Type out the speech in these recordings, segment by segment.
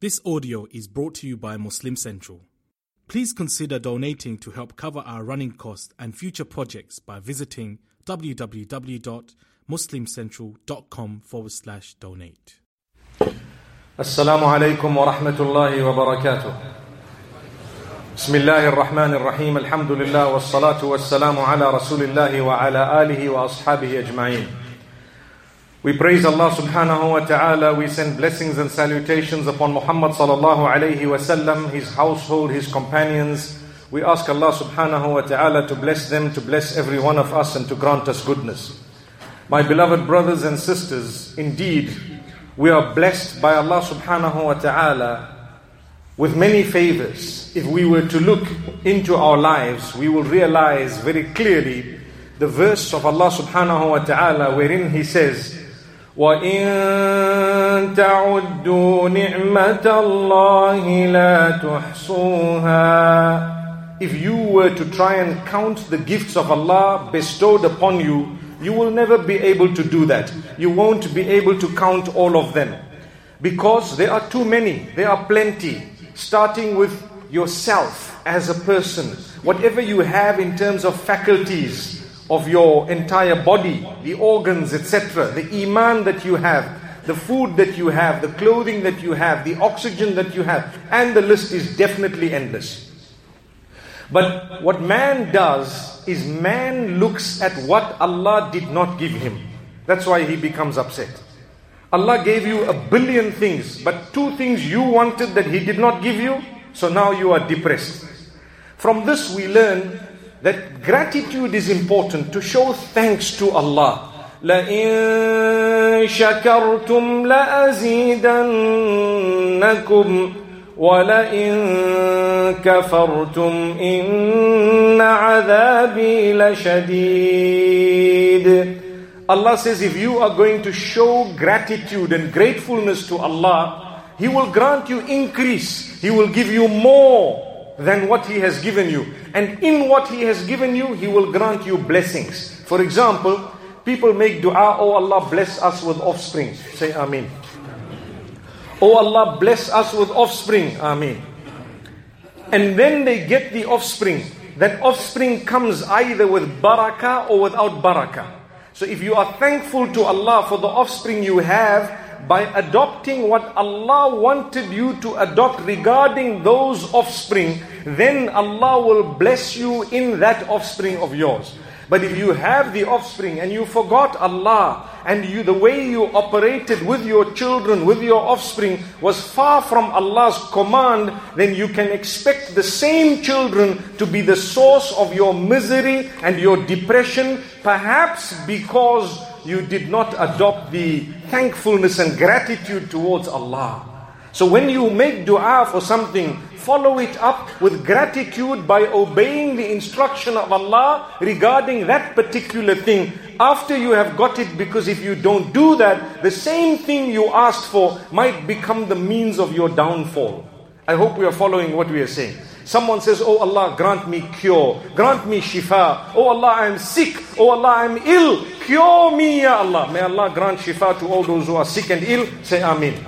This audio is brought to you by Muslim Central. Please consider donating to help cover our running costs and future projects by visiting www.muslimcentral.com forward slash donate. السلام عليكم ورحمة الله وبركاته. بسم الله الرحمن الرحيم الحمد لله والصلاة والسلام على رسول الله وعلى آله وأصحابه أجمعين. we praise Allah subhanahu wa ta'ala. We send blessings and salutations upon Muhammad sallallahu alayhi wasallam, his household, his companions. We ask Allah subhanahu wa ta'ala to bless them, to bless every one of us, and to grant us goodness. My beloved brothers and sisters, indeed, we are blessed by Allah subhanahu wa ta'ala with many favors. If we were to look into our lives, we will realize very clearly the verse of Allah subhanahu wa ta'ala wherein He says, وَإِن تَعُدُّوا نِعْمَةَ اللَّهِ لَا تُحْصُوهَا If you were to try and count the gifts of Allah bestowed upon you, you will never be able to do that. You won't be able to count all of them. Because there are too many, there are plenty. Starting with yourself as a person, whatever you have in terms of faculties, of your entire body, the organs, etc., the iman that you have, the food that you have, the clothing that you have, the oxygen that you have, and the list is definitely endless. But what man does is man looks at what Allah did not give him. That's why he becomes upset. Allah gave you a billion things, but two things you wanted that He did not give you, so now you are depressed. From this, we learn that gratitude is important to show thanks to Allah. لئن شكرتم لأزيدنكم ولئن كفرتم إن عذابي لشديد Allah says if you are going to show gratitude and gratefulness to Allah, He will grant you increase. He will give you more than what He has given you. And in what He has given you, He will grant you blessings. For example, people make dua, Oh Allah, bless us with offspring. Say Ameen. Oh Allah, bless us with offspring. Ameen. And then they get the offspring. That offspring comes either with barakah or without barakah. So if you are thankful to Allah for the offspring you have, by adopting what Allah wanted you to adopt regarding those offspring, then Allah will bless you in that offspring of yours. But if you have the offspring and you forgot Allah and you the way you operated with your children, with your offspring was far from Allah's command, then you can expect the same children to be the source of your misery and your depression, perhaps because you did not adopt the thankfulness and gratitude towards Allah. So when you make dua for something, follow it up with gratitude by obeying the instruction of Allah regarding that particular thing after you have got it because if you don't do that, the same thing you asked for might become the means of your downfall. I hope we are following what we are saying. Someone says, Oh Allah, grant me cure, grant me shifa. Oh Allah, I am sick. Oh Allah, I am ill. Cure me, Ya Allah. May Allah grant shifa to all those who are sick and ill. Say Amin.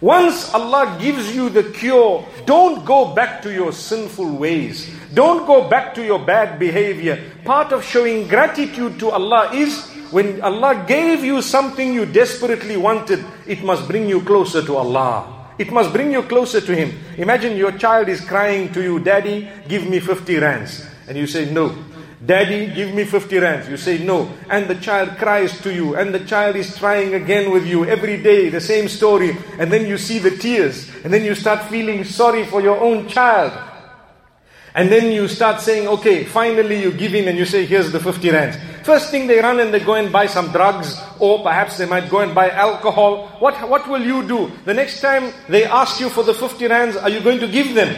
Once Allah gives you the cure, don't go back to your sinful ways. Don't go back to your bad behavior. Part of showing gratitude to Allah is when Allah gave you something you desperately wanted, it must bring you closer to Allah. It must bring you closer to Him. Imagine your child is crying to you, Daddy, give me 50 rands. And you say, No. Daddy, give me 50 rands. You say no. And the child cries to you, and the child is trying again with you every day, the same story. And then you see the tears, and then you start feeling sorry for your own child. And then you start saying, okay, finally you give in and you say, here's the 50 rands. First thing they run and they go and buy some drugs, or perhaps they might go and buy alcohol. What, what will you do? The next time they ask you for the 50 rands, are you going to give them?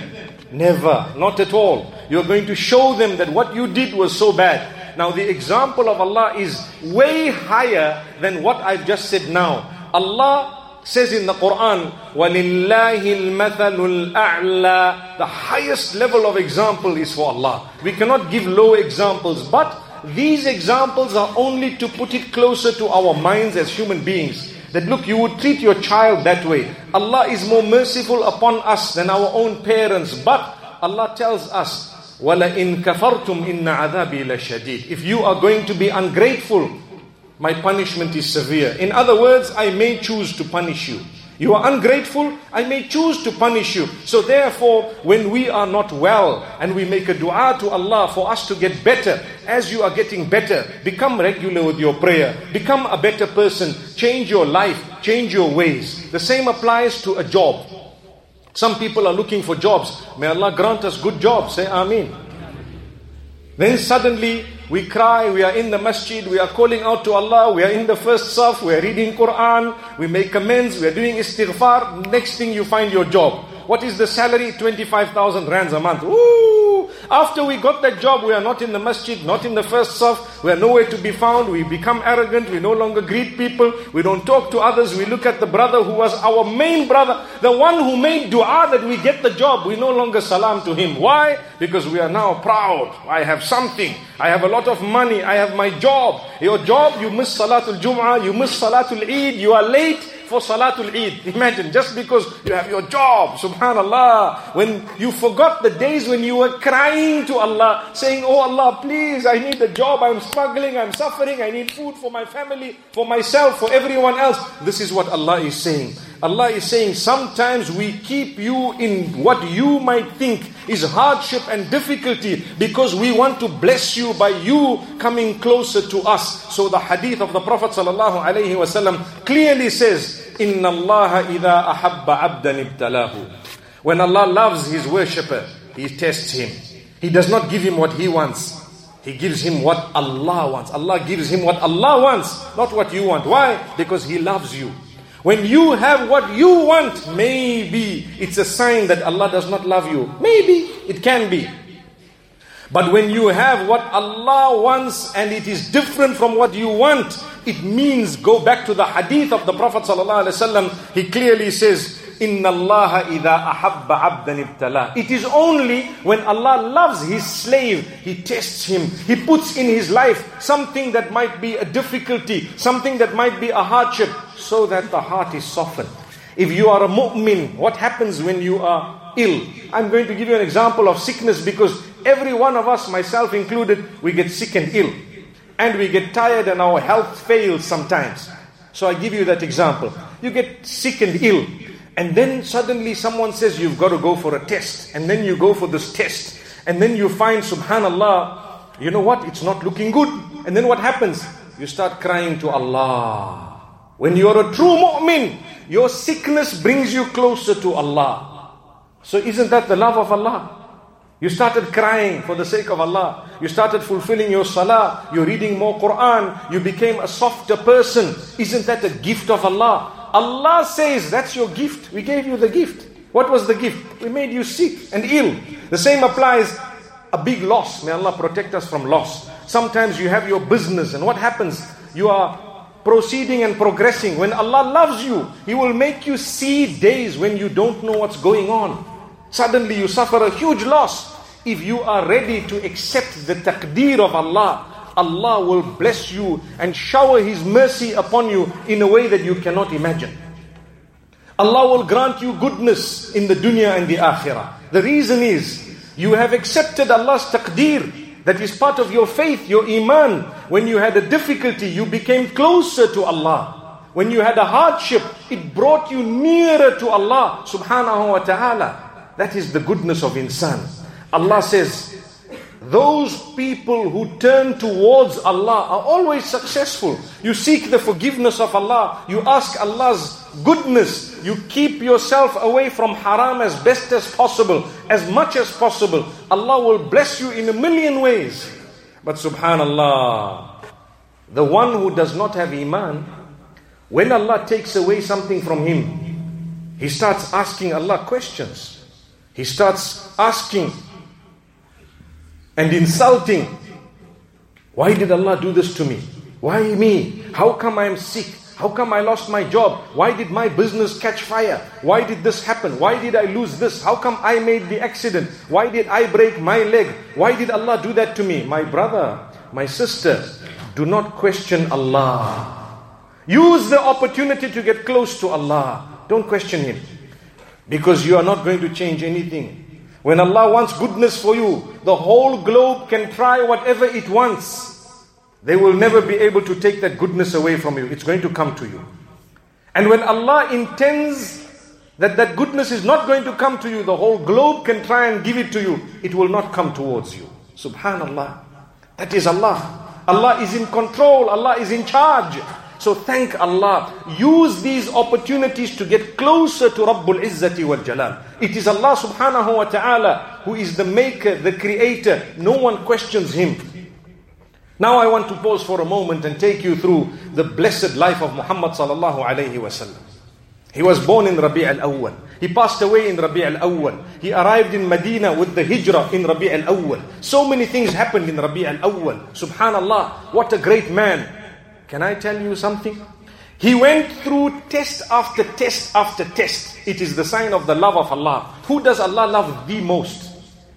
Never, not at all. You're going to show them that what you did was so bad. Now, the example of Allah is way higher than what I've just said now. Allah says in the Quran, وَلِلَّهِ الْمَثَلُ الْأَعْلَى The highest level of example is for Allah. We cannot give low examples, but these examples are only to put it closer to our minds as human beings. that look, you would treat your child that way. Allah is more merciful upon us than our own parents. But Allah tells us, وَلَئِن كَفَرْتُمْ إِنَّ عَذَابِي لَشَدِيدٌ If you are going to be ungrateful, my punishment is severe. In other words, I may choose to punish you. You are ungrateful, I may choose to punish you. So therefore, when we are not well and we make a dua to Allah for us to get better, as you are getting better, become regular with your prayer, become a better person, change your life, change your ways. The same applies to a job. Some people are looking for jobs. May Allah grant us good jobs. Eh? Say Ameen. Then suddenly we cry, we are in the masjid, we are calling out to Allah, we are in the first saf, we are reading Quran, we make amends, we are doing istighfar. Next thing you find your job. What is the salary? 25,000 rands a month. Ooh! After we got that job, we are not in the masjid, not in the first saf, we are nowhere to be found, we become arrogant, we no longer greet people, we don't talk to others, we look at the brother who was our main brother, the one who made dua that we get the job, we no longer salam to him. Why? Because we are now proud. I have something. I have a lot of money. I have my job. Your job, you miss Salatul Jum'ah, you miss Salatul Eid, you are late for Salatul Eid. Imagine, just because you have your job, subhanallah, when you forgot the days when you were crying to Allah, saying, Oh Allah, please, I need a job, I'm struggling, I'm suffering, I need food for my family, for myself, for everyone else. This is what Allah is saying. Allah is saying, sometimes we keep you in what you might think is hardship and difficulty because we want to bless you by you coming closer to us. So the hadith of the Prophet sallallahu alaihi wasallam clearly says, Inna Allah idha ahabba abdan ibtalahu. When Allah loves His worshipper, He tests him. He does not give him what he wants. He gives him what Allah wants. Allah gives him what Allah wants, not what you want. Why? Because He loves you. When you have what you want, maybe it's a sign that Allah does not love you. Maybe it can be. But when you have what Allah wants and it is different from what you want, it means go back to the hadith of the Prophet ﷺ. He clearly says, Inna Allah idha ahabba abdan ibtala. It is only when Allah loves His slave, He tests him. He puts in his life something that might be a difficulty, something that might be a hardship, so that the heart is softened. If you are a mu'min, what happens when you are ill? I'm going to give you an example of sickness because every one of us, myself included, we get sick and ill. And we get tired and our health fails sometimes. So I give you that example. You get sick and ill. And then suddenly someone says you've got to go for a test. And then you go for this test. And then you find, subhanallah, you know what? It's not looking good. And then what happens? You start crying to Allah. When you're a true mu'min, your sickness brings you closer to Allah. So isn't that the love of Allah? You started crying for the sake of Allah. You started fulfilling your salah. You're reading more Quran. You became a softer person. Isn't that a gift of Allah? Allah says, That's your gift. We gave you the gift. What was the gift? We made you sick and ill. The same applies a big loss. May Allah protect us from loss. Sometimes you have your business, and what happens? You are proceeding and progressing. When Allah loves you, He will make you see days when you don't know what's going on. Suddenly you suffer a huge loss. If you are ready to accept the taqdeer of Allah, Allah will bless you and shower His mercy upon you in a way that you cannot imagine. Allah will grant you goodness in the dunya and the akhirah. The reason is you have accepted Allah's taqdeer. That is part of your faith, your iman. When you had a difficulty, you became closer to Allah. When you had a hardship, it brought you nearer to Allah subhanahu wa ta'ala. That is the goodness of insan. Allah says, those people who turn towards Allah are always successful. You seek the forgiveness of Allah. You ask Allah's goodness. You keep yourself away from haram as best as possible, as much as possible. Allah will bless you in a million ways. But subhanallah, the one who does not have iman, when Allah takes away something from him, he starts asking Allah questions. He starts asking and insulting. Why did Allah do this to me? Why me? How come I am sick? How come I lost my job? Why did my business catch fire? Why did this happen? Why did I lose this? How come I made the accident? Why did I break my leg? Why did Allah do that to me? My brother, my sister, do not question Allah. Use the opportunity to get close to Allah. Don't question Him. Because you are not going to change anything. When Allah wants goodness for you, the whole globe can try whatever it wants. They will never be able to take that goodness away from you. It's going to come to you. And when Allah intends that that goodness is not going to come to you, the whole globe can try and give it to you. It will not come towards you. Subhanallah. That is Allah. Allah is in control. Allah is in charge. So thank Allah. Use these opportunities to get closer to Rabbul Izzati wal Jalal. It is Allah subhanahu wa ta'ala who is the maker, the creator. No one questions him. Now I want to pause for a moment and take you through the blessed life of Muhammad sallallahu alayhi wasallam. He was born in Rabi' al-Awwal. He passed away in Rabi' al-Awwal. He arrived in Medina with the hijrah in Rabi' al-Awwal. So many things happened in Rabi' al-Awwal. Subhanallah, what a great man. Can I tell you something? He went through test after test after test. It is the sign of the love of Allah. Who does Allah love the most?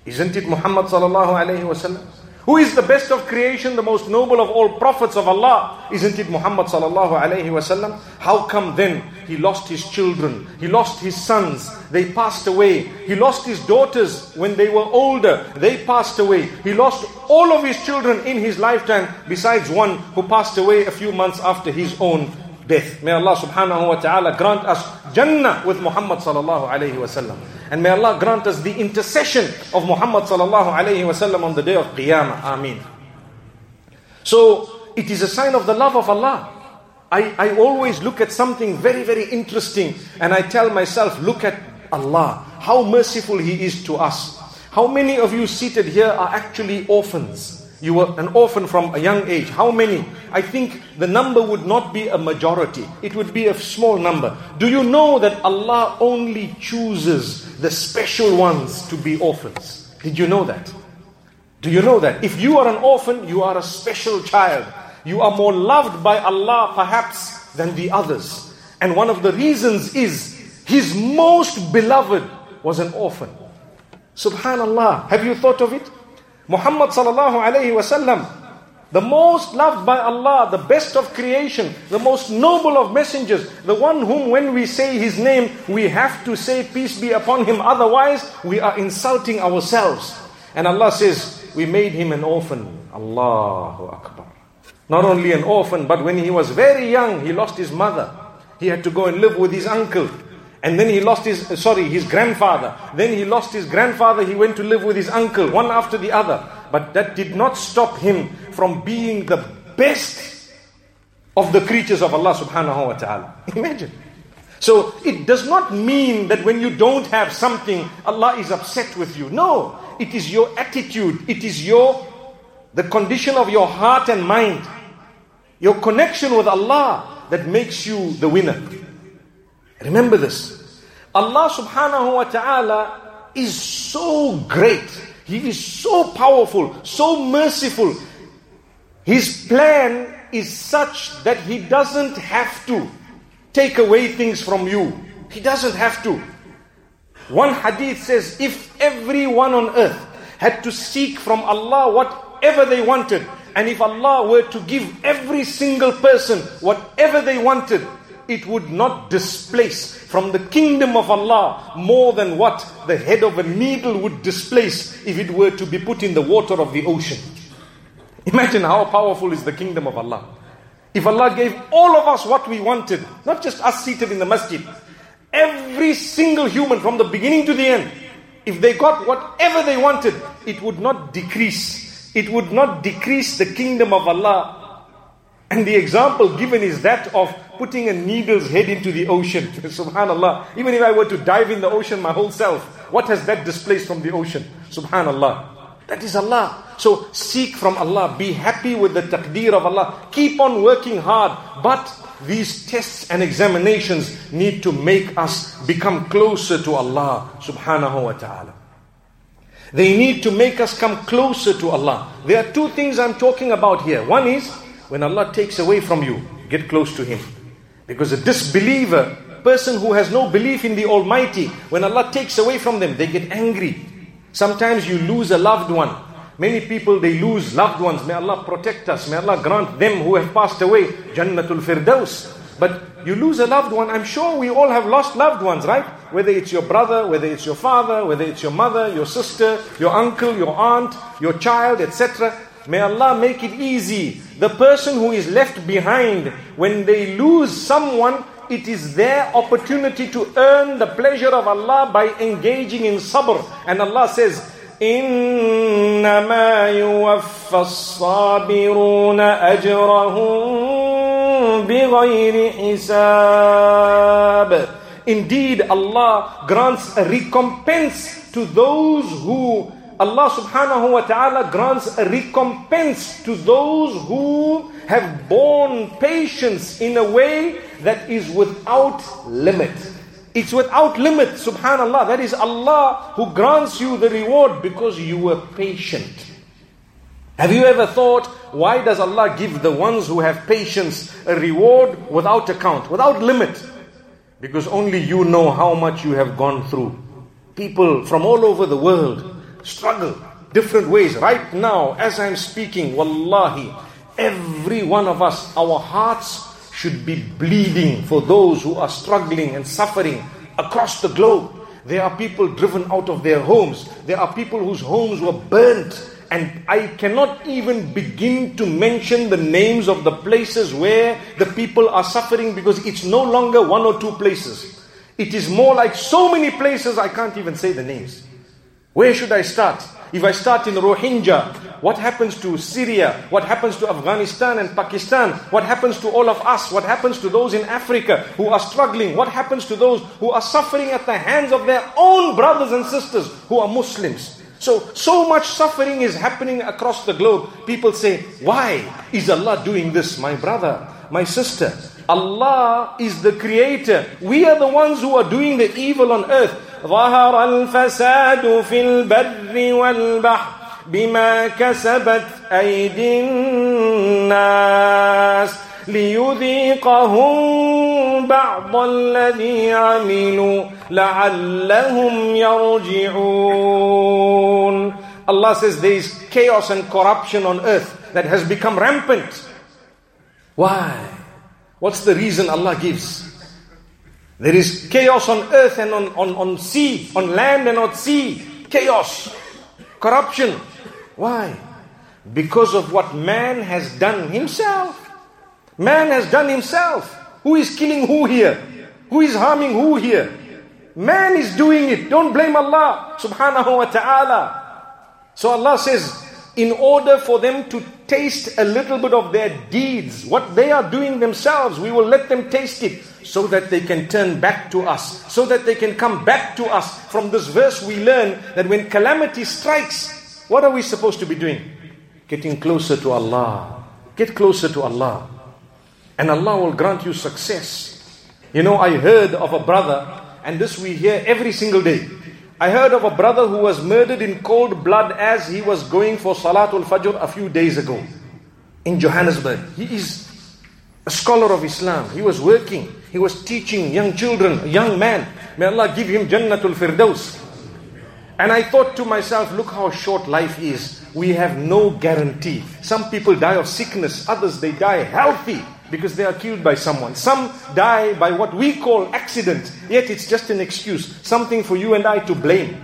Isn't it Muhammad sallallahu alayhi wasallam? Who is the best of creation, the most noble of all prophets of Allah? Isn't it Muhammad sallallahu alayhi wasallam? How come then he lost his children? He lost his sons. They passed away. He lost his daughters when they were older. They passed away. He lost all of his children in his lifetime besides one who passed away a few months after his own death. May Allah subhanahu wa ta'ala grant us Jannah with Muhammad sallallahu alayhi wa sallam. And may Allah grant us the intercession of Muhammad sallallahu alayhi wa sallam on the day of Qiyamah. Ameen. So, it is a sign of the love of Allah. I, I always look at something very, very interesting and I tell myself, look at Allah, how merciful He is to us. How many of you seated here are actually orphans? You were an orphan from a young age. How many? I think the number would not be a majority. It would be a small number. Do you know that Allah only chooses the special ones to be orphans? Did you know that? Do you know that? If you are an orphan, you are a special child. You are more loved by Allah perhaps than the others. And one of the reasons is his most beloved was an orphan. Subhanallah. Have you thought of it? Muhammad sallallahu alayhi wasallam, the most loved by Allah, the best of creation, the most noble of messengers, the one whom when we say his name, we have to say peace be upon him, otherwise we are insulting ourselves. And Allah says, we made him an orphan. Allahu Akbar. Not only an orphan, but when he was very young, he lost his mother. He had to go and live with his uncle. And then he lost his, sorry, his grandfather. Then he lost his grandfather. He went to live with his uncle, one after the other. But that did not stop him from being the best of the creatures of Allah subhanahu wa ta'ala. Imagine. So it does not mean that when you don't have something, Allah is upset with you. No, it is your attitude. It is your, the condition of your heart and mind. Your connection with Allah that makes you the winner. Remember this. Allah subhanahu wa ta'ala is so great. He is so powerful, so merciful. His plan is such that He doesn't have to take away things from you. He doesn't have to. One hadith says, if everyone on earth had to seek from Allah whatever they wanted, and if Allah were to give every single person whatever they wanted, it would not displace from the kingdom of Allah more than what the head of a needle would displace if it were to be put in the water of the ocean. Imagine how powerful is the kingdom of Allah. If Allah gave all of us what we wanted, not just us seated in the masjid, every single human from the beginning to the end, if they got whatever they wanted, it would not decrease. It would not decrease the kingdom of Allah. And the example given is that of putting a needle's head into the ocean. Subhanallah. Even if I were to dive in the ocean my whole self, what has that displaced from the ocean? Subhanallah. That is Allah. So seek from Allah. Be happy with the taqdeer of Allah. Keep on working hard. But these tests and examinations need to make us become closer to Allah subhanahu wa ta'ala. They need to make us come closer to Allah. There are two things I'm talking about here. One is when Allah takes away from you, get close to Him. Because a disbeliever, person who has no belief in the Almighty, when Allah takes away from them, they get angry. Sometimes you lose a loved one. Many people they lose loved ones. May Allah protect us. May Allah grant them who have passed away Jannatul Firdaus. But you lose a loved one, I'm sure we all have lost loved ones, right? Whether it's your brother, whether it's your father, whether it's your mother, your sister, your uncle, your aunt, your child, etc. May Allah make it easy. The person who is left behind, when they lose someone, it is their opportunity to earn the pleasure of Allah by engaging in sabr. And Allah says, إنما يوفى الصابرون أجرهم بغير حساب Indeed, Allah grants a recompense to those who Allah subhanahu wa ta'ala grants a recompense to those who have borne patience in a way that is without limit. It's without limit, subhanallah. That is Allah who grants you the reward because you were patient. Have you ever thought, why does Allah give the ones who have patience a reward without account, without limit? Because only you know how much you have gone through. People from all over the world struggle different ways. Right now, as I'm speaking, wallahi, every one of us, our hearts should be bleeding for those who are struggling and suffering across the globe. There are people driven out of their homes. There are people whose homes were burnt. And I cannot even begin to mention the names of the places where the people are suffering because it's no longer one or two places. It is more like so many places I can't even say the names. Where should I start? If I start in Rohingya, what happens to Syria? What happens to Afghanistan and Pakistan? What happens to all of us? What happens to those in Africa who are struggling? What happens to those who are suffering at the hands of their own brothers and sisters who are Muslims? So, so much suffering is happening across the globe. People say, why is Allah doing this? My brother, my sister, Allah is the creator. We are the ones who are doing the evil on earth. ظهر الفساد في البر والبحر بما كسبت أيدي الناس ليذيقهم بعض الذي عملوا لعلهم يرجعون Allah says there is chaos and corruption on earth that has become rampant. Why? What's the reason Allah gives? There is chaos on earth and on, on, on sea, on land and on sea. Chaos, corruption. Why? Because of what man has done himself. Man has done himself. Who is killing who here? Who is harming who here? Man is doing it. Don't blame Allah subhanahu wa ta'ala. So Allah says, in order for them to taste a little bit of their deeds, what they are doing themselves, we will let them taste it so that they can turn back to us, so that they can come back to us. From this verse, we learn that when calamity strikes, what are we supposed to be doing? Getting closer to Allah. Get closer to Allah. And Allah will grant you success. You know, I heard of a brother, and this we hear every single day. I heard of a brother who was murdered in cold blood as he was going for Salatul Fajr a few days ago in Johannesburg. He is a scholar of Islam. He was working. He was teaching young children, a young man. May Allah give him Jannatul Firdaus. And I thought to myself, look how short life is. We have no guarantee. Some people die of sickness, others they die healthy because they are killed by someone. Some die by what we call accident, yet it's just an excuse, something for you and I to blame.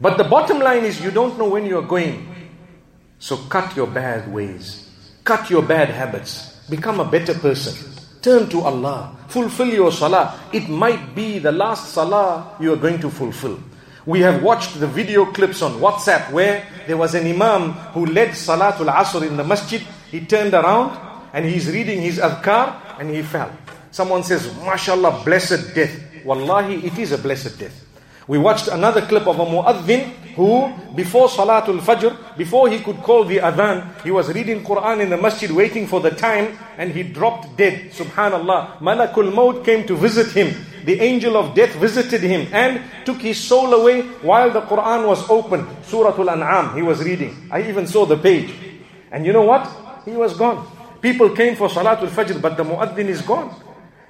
But the bottom line is you don't know when you are going. So cut your bad ways, cut your bad habits, become a better person. Turn to Allah. Fulfill your salah. It might be the last salah you are going to fulfill. We have watched the video clips on WhatsApp where there was an imam who led Salatul Asr in the masjid. He turned around and he's reading his adhkar and he fell. Someone says, MashaAllah, blessed death. Wallahi, it is a blessed death. We watched another clip of a muaddin who, before Salatul Fajr, before he could call the adhan, he was reading Quran in the masjid waiting for the time and he dropped dead. Subhanallah. Malakul Maut came to visit him. The angel of death visited him and took his soul away while the Quran was open. Suratul An'am, he was reading. I even saw the page. And you know what? He was gone. People came for Salatul Fajr, but the muaddin is gone.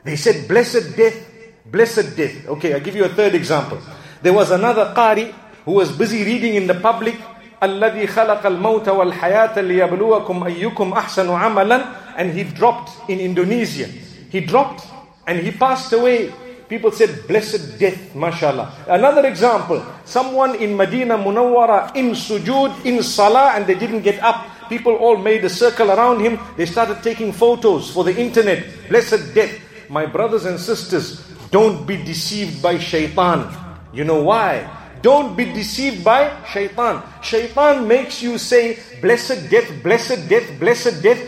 They said, Blessed death, blessed death. Okay, I'll give you a third example. There was another Qari who was busy reading in the public الذي خلق الموت والحياة ليبلوكم أيكم أحسن عملا and he dropped in Indonesia. He dropped and he passed away. People said, blessed death, mashallah. Another example, someone in Medina Munawwara in sujood, in salah, and they didn't get up. People all made a circle around him. They started taking photos for the internet. Blessed death. My brothers and sisters, don't be deceived by shaitan. You know why? Don't be deceived by shaitan. Shaitan makes you say, blessed death, blessed death, blessed death.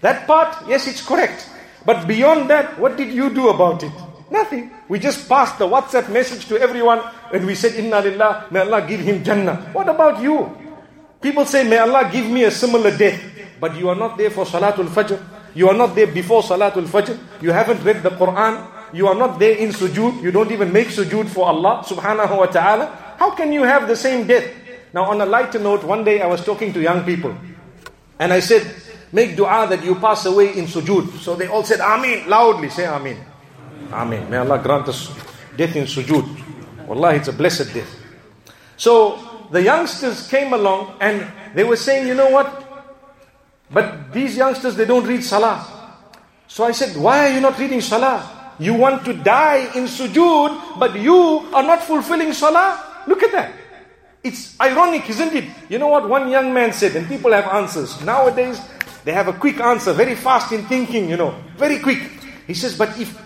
That part, yes, it's correct. But beyond that, what did you do about it? Nothing. We just passed the WhatsApp message to everyone and we said, Inna lillah, may Allah give him Jannah. What about you? People say, may Allah give me a similar death. But you are not there for Salatul Fajr. You are not there before Salatul Fajr. You haven't read the Quran. You are not there in sujood. You don't even make sujood for Allah subhanahu wa ta'ala. How can you have the same death? Now on a lighter note, one day I was talking to young people. And I said, make dua that you pass away in sujood. So they all said, Ameen. Loudly say Ameen. Ameen. May Allah grant us death in sujood. Wallahi, it's a blessed death. So the youngsters came along and they were saying, you know what? But these youngsters, they don't read salah. So I said, why are you not reading salah? You want to die in sujood, but you are not fulfilling salah? Look at that. It's ironic, isn't it? You know what one young man said, and people have answers. Nowadays, they have a quick answer, very fast in thinking, you know, very quick. He says, but if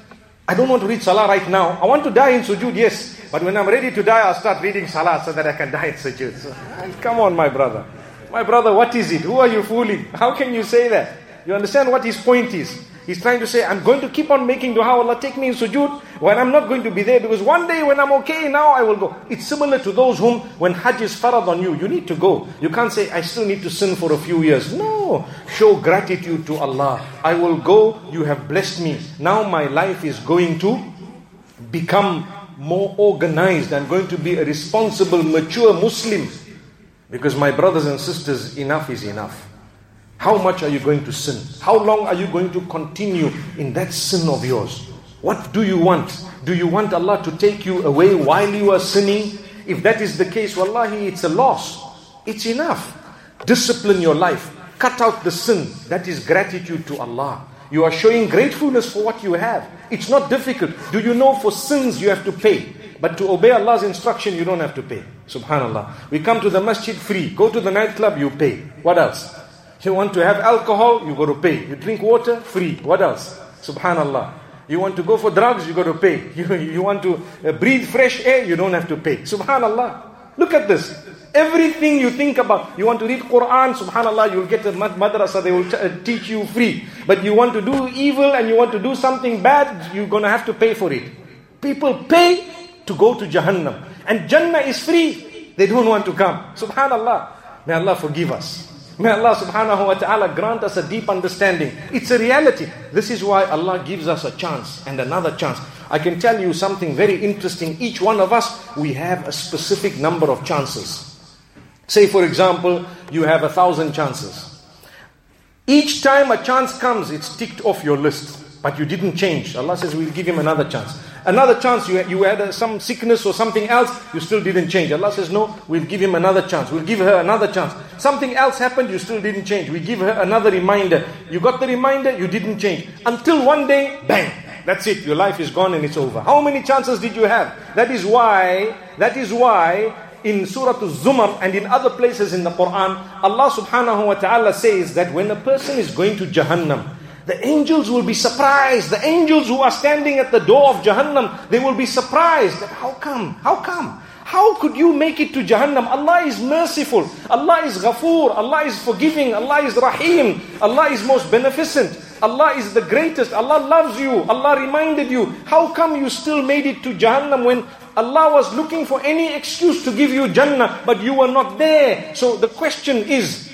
I don't want to read salah right now, I want to die in sujood, yes. But when I'm ready to die, I'll start reading salah so that I can die in sujood. So, come on, my brother. My brother, what is it? Who are you fooling? How can you say that? You understand what his point is? He's trying to say, I'm going to keep on making dua, Allah take me in sujood, when I'm not going to be there, because one day when I'm okay, now I will go. It's similar to those whom, when Hajj is farad on you, you need to go. You can't say, I still need to sin for a few years. No. Show gratitude to Allah. I will go, you have blessed me. Now my life is going to become more organized. I'm going to be a responsible, mature Muslim. Because my brothers and sisters, enough is enough. How much are you going to sin? How long are you going to continue in that sin of yours? What do you want? Do you want Allah to take you away while you are sinning? If that is the case, wallahi, it's a loss. It's enough. Discipline your life. Cut out the sin. That is gratitude to Allah. You are showing gratefulness for what you have. It's not difficult. Do you know for sins you have to pay? But to obey Allah's instruction, you don't have to pay. Subhanallah. We come to the masjid free. Go to the nightclub, you pay. What else? You want to have alcohol, you got to pay. You drink water, free. What else? Subhanallah. You want to go for drugs, you got to pay. You, you want to uh, breathe fresh air, you don't have to pay. Subhanallah. Look at this. Everything you think about, you want to read Quran, subhanallah, you'll get a madrasa, they will uh, teach you free. But you want to do evil and you want to do something bad, you're going to have to pay for it. People pay to go to Jahannam. And Jannah is free. They don't want to come. Subhanallah. May Allah forgive us. May Allah subhanahu wa ta'ala grant us a deep understanding. It's a reality. This is why Allah gives us a chance and another chance. I can tell you something very interesting. Each one of us, we have a specific number of chances. Say, for example, you have a thousand chances. Each time a chance comes, it's ticked off your list. But you didn't change. Allah says, we'll give him another chance. Another chance, you, you had some sickness or something else, you still didn't change. Allah says, no, we'll give him another chance. We'll give her another chance. Something else happened, you still didn't change. We give her another reminder. You got the reminder, you didn't change. Until one day, bang, that's it. Your life is gone and it's over. How many chances did you have? That is why, that is why in Surah Al-Zumar and in other places in the Quran, Allah subhanahu wa ta'ala says that when a person is going to Jahannam, the angels will be surprised. The angels who are standing at the door of Jahannam, they will be surprised. That how come? How come? How could you make it to Jahannam? Allah is merciful. Allah is ghafoor. Allah is forgiving. Allah is rahim. Allah is most beneficent. Allah is the greatest. Allah loves you. Allah reminded you. How come you still made it to Jahannam when Allah was looking for any excuse to give you Jannah, but you were not there? So the question is,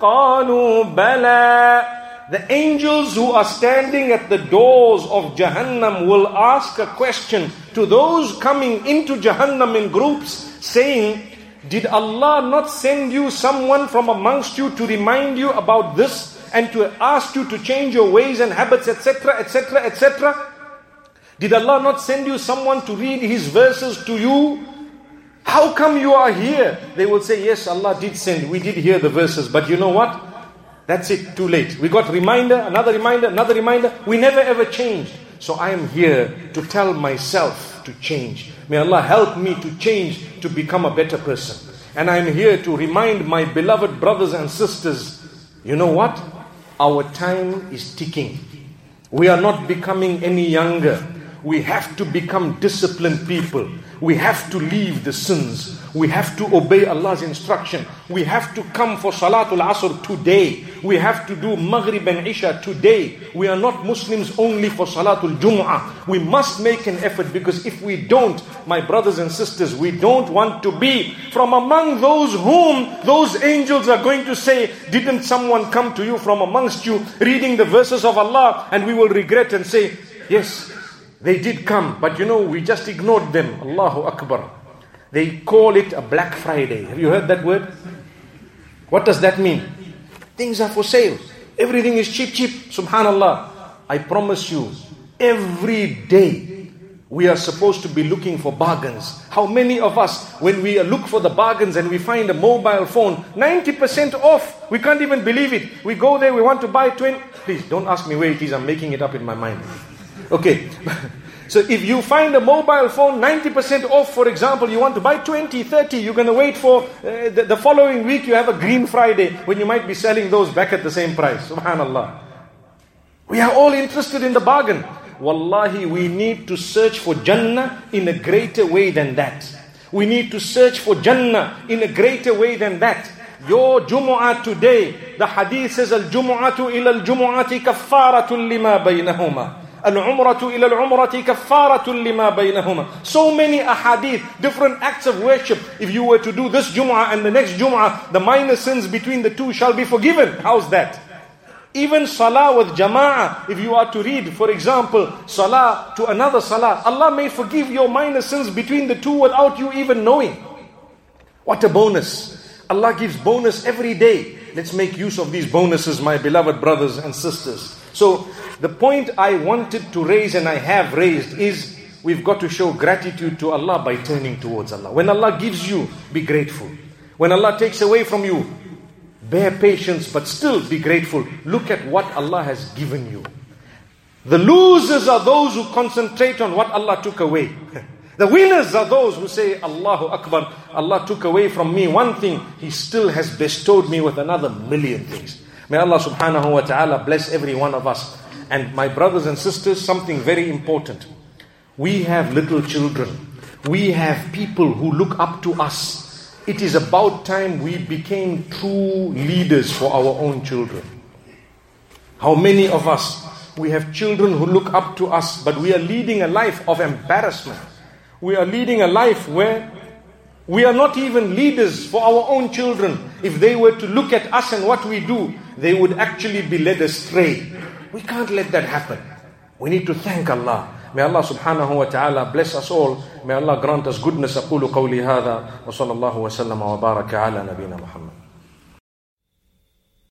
قالوا بلى the angels who are standing at the doors of Jahannam will ask a question to those coming into Jahannam in groups, saying, Did Allah not send you someone from amongst you to remind you about this and to ask you to change your ways and habits, etc., etc., etc.? Did Allah not send you someone to read His verses to you? How come you are here? They will say, Yes, Allah did send. We did hear the verses, but you know what? That's it, too late. We got reminder, another reminder, another reminder. We never ever changed. So I am here to tell myself to change. May Allah help me to change to become a better person. And I am here to remind my beloved brothers and sisters you know what? Our time is ticking. We are not becoming any younger. We have to become disciplined people. We have to leave the sins. We have to obey Allah's instruction. We have to come for Salatul Asr today. We have to do Maghrib and Isha today. We are not Muslims only for Salatul Jum'ah. We must make an effort because if we don't, my brothers and sisters, we don't want to be from among those whom those angels are going to say, Didn't someone come to you from amongst you reading the verses of Allah? And we will regret and say, Yes, they did come, but you know, we just ignored them. Allahu Akbar. They call it a Black Friday. Have you heard that word? What does that mean? Things are for sale. Everything is cheap, cheap. Subhanallah. I promise you, every day we are supposed to be looking for bargains. How many of us, when we look for the bargains and we find a mobile phone, 90% off, we can't even believe it. We go there, we want to buy 20. Please don't ask me where it is, I'm making it up in my mind. Okay. So if you find a mobile phone 90% off, for example, you want to buy 20, 30, you're going to wait for uh, the, the, following week you have a green Friday when you might be selling those back at the same price. Subhanallah. We are all interested in the bargain. Wallahi, we need to search for Jannah in a greater way than that. We need to search for Jannah in a greater way than that. Your Jumu'ah today, the hadith says, Al-Jumu'atu ila al-Jumu'ati kaffaratun lima baynahuma. Al-umratu ila al-umrati kaffaratun lima baynahuma. So many ahadith, different acts of worship. If you were to do this Jum'ah and the next Jum'ah, the minor sins between the two shall be forgiven. How's that? Even salah with jama'ah, if you are to read, for example, salah to another salah, Allah may forgive your minor sins between the two without you even knowing. What a bonus! Allah gives bonus every day. Let's make use of these bonuses, my beloved brothers and sisters. So, the point I wanted to raise and I have raised is we've got to show gratitude to Allah by turning towards Allah. When Allah gives you, be grateful. When Allah takes away from you, bear patience but still be grateful. Look at what Allah has given you. The losers are those who concentrate on what Allah took away. The winners are those who say, Allahu Akbar, Allah took away from me one thing, He still has bestowed me with another million things. May Allah subhanahu wa ta'ala bless every one of us. And my brothers and sisters, something very important. We have little children. We have people who look up to us. It is about time we became true leaders for our own children. How many of us, we have children who look up to us, but we are leading a life of embarrassment. We are leading a life where we are not even leaders for our own children. If they were to look at us and what we do, they would actually be led astray. We can't let that happen. We need to thank Allah. May Allah subhanahu wa ta'ala bless us all. May Allah grant us goodness. أقول قولي هذا وصلى الله وسلم وبارك على نبينا محمد